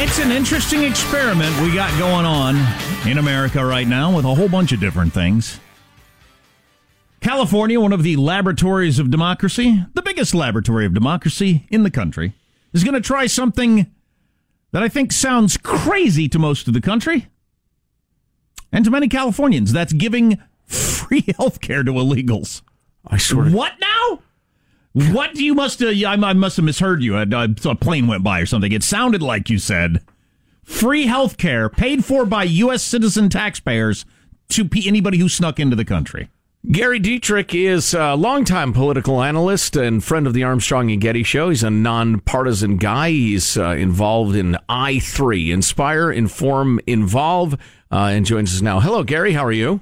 It's an interesting experiment we got going on in America right now with a whole bunch of different things. California, one of the laboratories of democracy, the biggest laboratory of democracy in the country, is going to try something that I think sounds crazy to most of the country and to many Californians. That's giving free health care to illegals. I sort of. What now? What do you must have? I, I must have misheard you. A, a plane went by or something. It sounded like you said free health care paid for by U.S. citizen taxpayers to anybody who snuck into the country. Gary Dietrich is a longtime political analyst and friend of the Armstrong and Getty show. He's a nonpartisan guy. He's uh, involved in I3, Inspire, Inform, Involve, uh, and joins us now. Hello, Gary. How are you?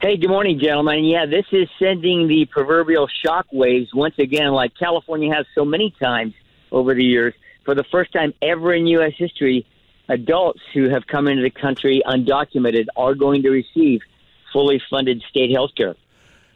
Hey, good morning, gentlemen. Yeah, this is sending the proverbial shock waves once again, like California has so many times over the years. For the first time ever in U.S. history, adults who have come into the country undocumented are going to receive fully funded state health care.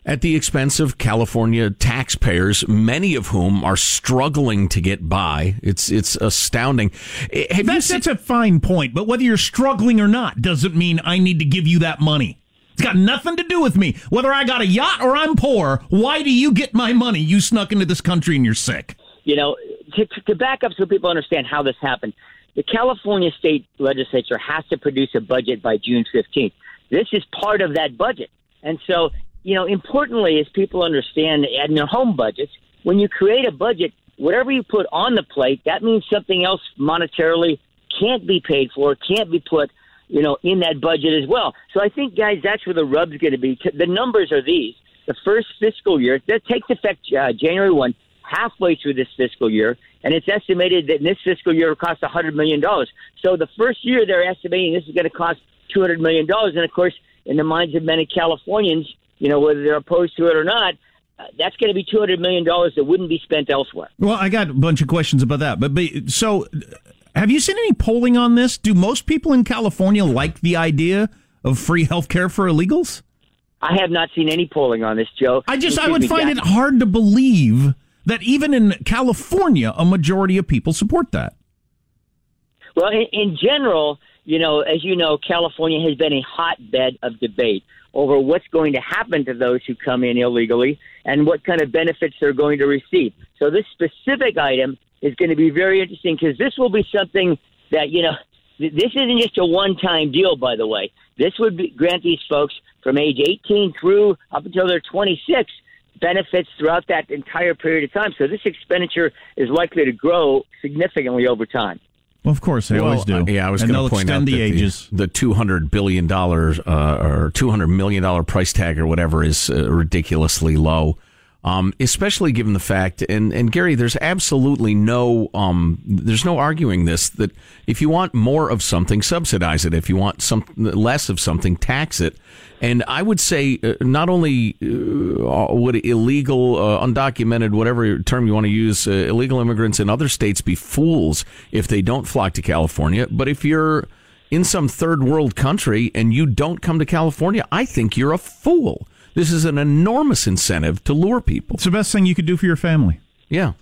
At the expense of California taxpayers, many of whom are struggling to get by. It's it's astounding. Eh, have that's, seen- that's a fine point, but whether you're struggling or not doesn't mean I need to give you that money. It's got nothing to do with me. Whether I got a yacht or I'm poor, why do you get my money? You snuck into this country and you're sick. You know, to, to back up so people understand how this happened, the California state legislature has to produce a budget by June 15th. This is part of that budget. And so, you know, importantly, as people understand in their home budgets, when you create a budget, whatever you put on the plate, that means something else monetarily can't be paid for, can't be put you know, in that budget as well. So I think, guys, that's where the rub's going to be. The numbers are these: the first fiscal year that takes effect uh, January one, halfway through this fiscal year, and it's estimated that in this fiscal year it will cost $100 million. So the first year they're estimating this is going to cost $200 million. And of course, in the minds of many Californians, you know, whether they're opposed to it or not, uh, that's going to be $200 million that wouldn't be spent elsewhere. Well, I got a bunch of questions about that. But, but so have you seen any polling on this? Do most people in California like the idea of free health care for illegals? I have not seen any polling on this, Joe. I just I would find it hard to believe that even in California, a majority of people support that. Well, in, in general, you know, as you know, California has been a hotbed of debate over what's going to happen to those who come in illegally and what kind of benefits they're going to receive. So this specific item is going to be very interesting because this will be something that, you know, this isn't just a one time deal, by the way. This would be, grant these folks from age 18 through up until they're 26 benefits throughout that entire period of time. So this expenditure is likely to grow significantly over time. Well, of course they well, always do. Uh, yeah, I was going to point out the that ages. The, the two hundred billion dollars uh, or two hundred million dollar price tag or whatever is uh, ridiculously low. Um, especially given the fact, and, and Gary, there's absolutely no, um, there's no arguing this that if you want more of something, subsidize it. If you want some less of something, tax it. And I would say uh, not only uh, would illegal, uh, undocumented, whatever term you want to use, uh, illegal immigrants in other states be fools if they don't flock to California, but if you're in some third world country and you don't come to California, I think you're a fool. This is an enormous incentive to lure people. It's the best thing you could do for your family. Yeah.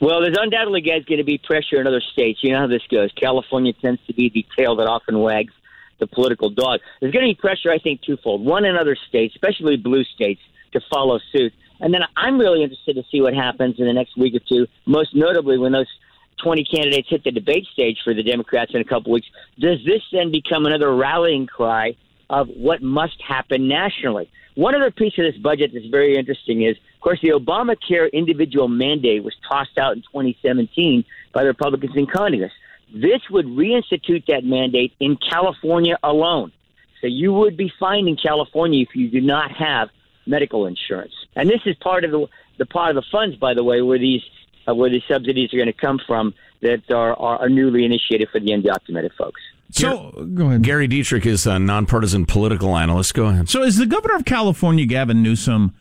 Well, there's undoubtedly, guys, going to be pressure in other states. You know how this goes. California tends to be the tail that often wags the political dog. There's going to be pressure, I think, twofold. One in other states, especially blue states, to follow suit. And then I'm really interested to see what happens in the next week or two, most notably when those 20 candidates hit the debate stage for the Democrats in a couple weeks. Does this then become another rallying cry of what must happen nationally? One other piece of this budget that's very interesting is, of course, the Obamacare individual mandate was tossed out in 2017 by the Republicans in Congress. This would reinstitute that mandate in California alone. So you would be fined in California if you do not have medical insurance. And this is part of the, the part of the funds, by the way, where these uh, where these subsidies are going to come from that are, are newly initiated for the undocumented folks. So go ahead. Gary Dietrich is a nonpartisan political analyst. Go ahead. So is the governor of California, Gavin Newsom,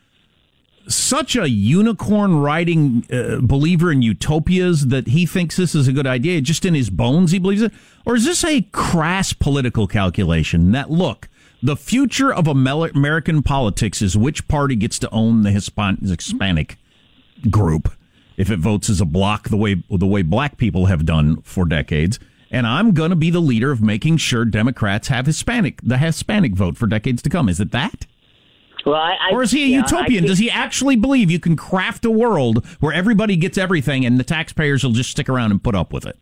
such a unicorn riding uh, believer in utopias that he thinks this is a good idea? Just in his bones, he believes it, or is this a crass political calculation that look? The future of American politics is which party gets to own the Hispanic group if it votes as a block the way the way black people have done for decades and I'm going to be the leader of making sure Democrats have Hispanic the Hispanic vote for decades to come. Is it that? Well, I, I, or is he a yeah, utopian? Does he actually believe you can craft a world where everybody gets everything and the taxpayers will just stick around and put up with it?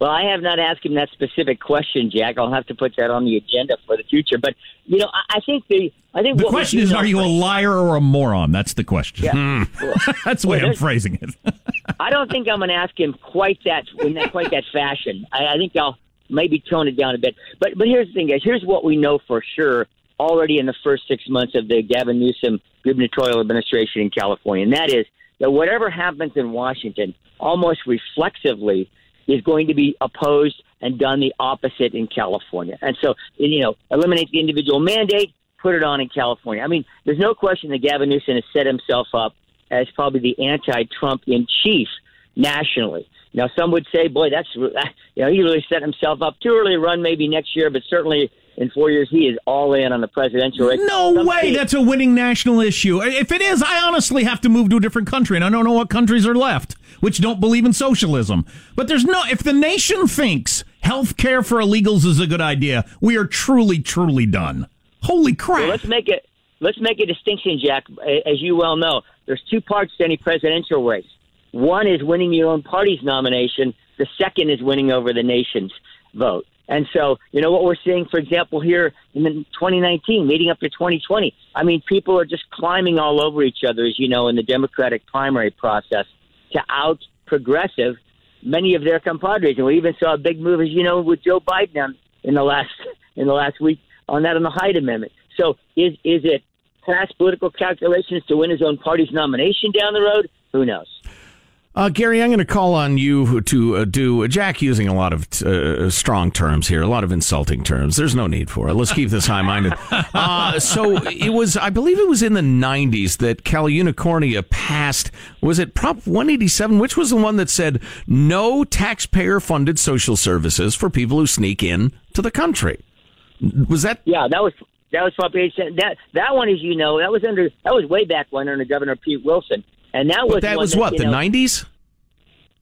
Well, I have not asked him that specific question, Jack. I'll have to put that on the agenda for the future. But you know, I, I think the I think the question is: Are you a liar or a moron? That's the question. Yeah. Well, That's the way well, I'm phrasing it. I don't think I'm going to ask him quite that in that quite that fashion. I, I think I'll maybe tone it down a bit. But but here's the thing, guys. Here's what we know for sure already in the first six months of the Gavin Newsom gubernatorial administration in California, and that is that whatever happens in Washington, almost reflexively is going to be opposed and done the opposite in California. And so, you know, eliminate the individual mandate, put it on in California. I mean, there's no question that Gavin Newsom has set himself up as probably the anti-Trump in chief nationally. Now, some would say, boy, that's, you know, he really set himself up too early to run maybe next year, but certainly in four years, he is all in on the presidential race. No Some way states- that's a winning national issue. If it is, I honestly have to move to a different country, and I don't know what countries are left which don't believe in socialism. But there's no, if the nation thinks health care for illegals is a good idea, we are truly, truly done. Holy crap. Well, let's make it. Let's make a distinction, Jack. As you well know, there's two parts to any presidential race. One is winning your own party's nomination. The second is winning over the nation's vote. And so, you know, what we're seeing, for example, here in 2019, leading up to 2020, I mean, people are just climbing all over each other, as you know, in the Democratic primary process to out progressive many of their compadres. And we even saw a big move, as you know, with Joe Biden in the last in the last week on that on the Hyde Amendment. So is is it past political calculations to win his own party's nomination down the road? Who knows? Uh, Gary, I'm going to call on you to uh, do uh, Jack using a lot of uh, strong terms here, a lot of insulting terms. There's no need for it. Let's keep this high minded. Uh, so it was, I believe it was in the 90s that Cal Unicornia passed, was it Prop 187, which was the one that said no taxpayer funded social services for people who sneak in to the country? Was that? Yeah, that was. That was 87. That that one, as you know, that was under that was way back when under Governor Pete Wilson and that was but that was that, what the nineties.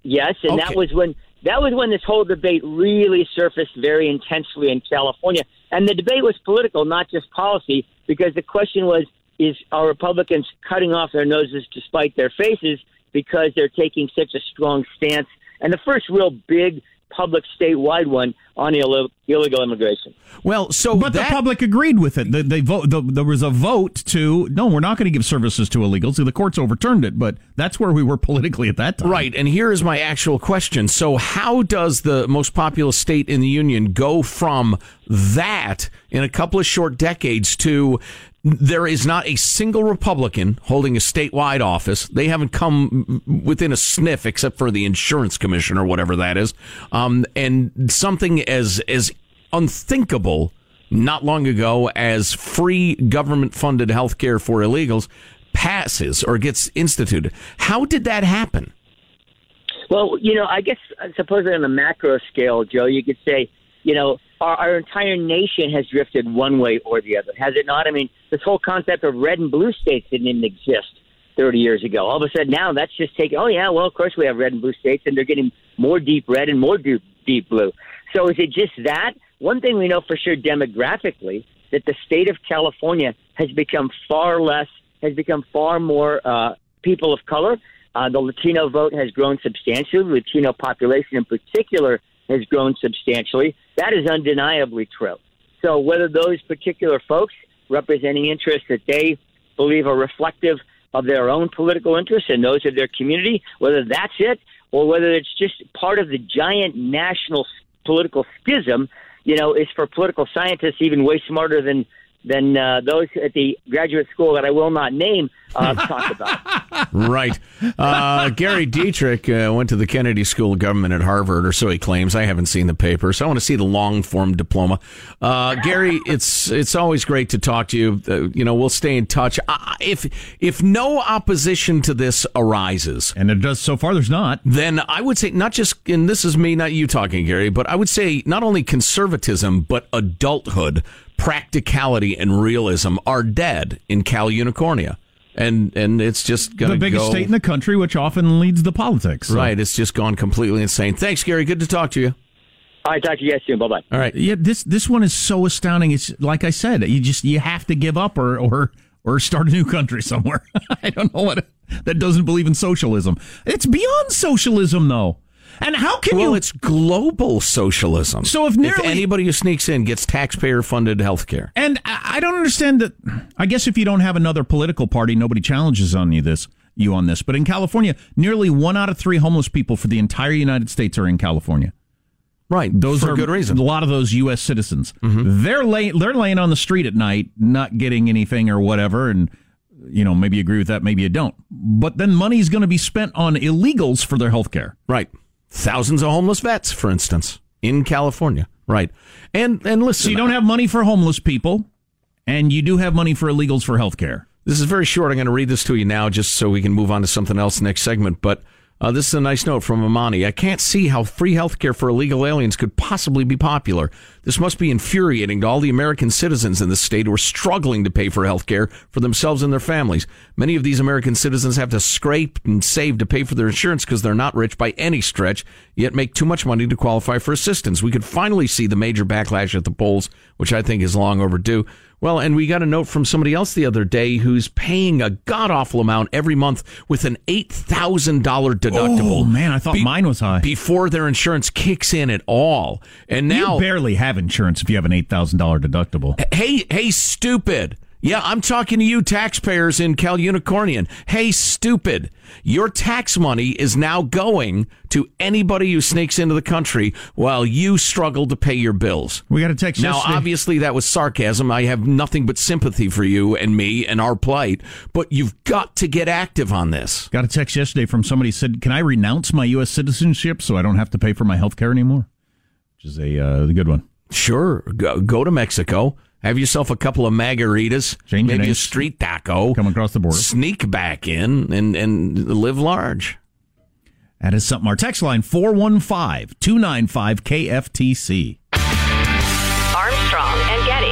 Yes, and okay. that was when that was when this whole debate really surfaced very intensely in California, and the debate was political, not just policy, because the question was: Is are Republicans cutting off their noses to spite their faces because they're taking such a strong stance? And the first real big public statewide one on Ill- illegal immigration. Well, so but that, the public agreed with it. The, they vote. The, there was a vote to no, we're not going to give services to illegals. So the courts overturned it, but that's where we were politically at that time. Right, and here is my actual question. So, how does the most populous state in the union go from that in a couple of short decades to there is not a single Republican holding a statewide office. They haven't come within a sniff, except for the insurance commission or whatever that is. Um, and something as as unthinkable not long ago as free government funded health care for illegals passes or gets instituted. How did that happen? Well, you know, I guess supposedly on the macro scale, Joe, you could say, you know, our, our entire nation has drifted one way or the other, has it not? I mean, this whole concept of red and blue states didn't even exist 30 years ago. All of a sudden now that's just taken, oh, yeah, well, of course we have red and blue states, and they're getting more deep red and more deep, deep blue. So is it just that? One thing we know for sure demographically that the state of California has become far less, has become far more uh, people of color. Uh, the Latino vote has grown substantially. The Latino population in particular has grown substantially. That is undeniably true. So whether those particular folks representing interests that they believe are reflective of their own political interests and those of their community, whether that's it or whether it's just part of the giant national political schism, you know, is for political scientists even way smarter than than uh, those at the graduate school that I will not name uh, talk about. right. Uh, Gary Dietrich uh, went to the Kennedy School of Government at Harvard, or so he claims. I haven't seen the paper, so I want to see the long form diploma. Uh, Gary, it's it's always great to talk to you. Uh, you know, we'll stay in touch. if if no opposition to this arises, and it does so far, there's not. Then I would say not just, and this is me, not you talking, Gary, but I would say not only conservatism but adulthood practicality and realism are dead in Cal Unicornia. And and it's just going to the biggest go, state in the country, which often leads the politics. So. Right, it's just gone completely insane. Thanks, Gary. Good to talk to you. All right, talk to you guys soon. Bye bye. All right. Yeah, this this one is so astounding. It's like I said, you just you have to give up or or or start a new country somewhere. I don't know what that doesn't believe in socialism. It's beyond socialism, though. And how can well, you? Well, it's global socialism. So if, nearly, if anybody who sneaks in gets taxpayer-funded health care, and I don't understand that. I guess if you don't have another political party, nobody challenges on you this you on this. But in California, nearly one out of three homeless people for the entire United States are in California. Right, those for are good reason. A lot of those U.S. citizens, mm-hmm. they're lay, they're laying on the street at night, not getting anything or whatever, and you know maybe you agree with that, maybe you don't. But then money's going to be spent on illegals for their health care. Right. Thousands of homeless vets, for instance, in California. Right. And and listen, so you don't have money for homeless people, and you do have money for illegals for health care. This is very short. I'm going to read this to you now, just so we can move on to something else next segment. But uh, this is a nice note from Amani. I can't see how free health care for illegal aliens could possibly be popular. This must be infuriating to all the American citizens in the state who are struggling to pay for health care for themselves and their families. Many of these American citizens have to scrape and save to pay for their insurance because they're not rich by any stretch, yet make too much money to qualify for assistance. We could finally see the major backlash at the polls, which I think is long overdue. Well, and we got a note from somebody else the other day who's paying a god awful amount every month with an eight thousand dollar deductible. Oh man, I thought be- mine was high before their insurance kicks in at all. And now you barely have insurance if you have an eight thousand dollar deductible. Hey, hey, stupid! Yeah, I'm talking to you taxpayers in Cal Unicornian. Hey, stupid. Your tax money is now going to anybody who sneaks into the country while you struggle to pay your bills. We got a text Now, yesterday. obviously, that was sarcasm. I have nothing but sympathy for you and me and our plight, but you've got to get active on this. Got a text yesterday from somebody who said, Can I renounce my U.S. citizenship so I don't have to pay for my health care anymore? Which is a, uh, a good one. Sure. Go, go to Mexico have yourself a couple of margaritas, Change maybe a street taco. Come across the border. Sneak back in and, and live large. That is something. Our text line 415 295 KFTC. Armstrong and Getty.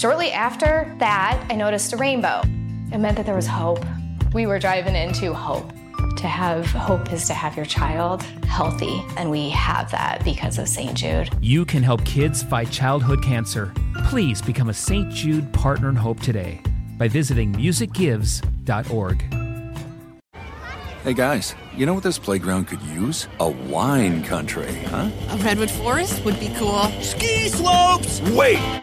Shortly after that, I noticed a rainbow. It meant that there was hope. We were driving into hope. To have hope is to have your child healthy, and we have that because of St. Jude. You can help kids fight childhood cancer. Please become a St. Jude Partner in Hope today by visiting musicgives.org. Hey guys, you know what this playground could use? A wine country, huh? A redwood forest would be cool. Ski slopes! Wait!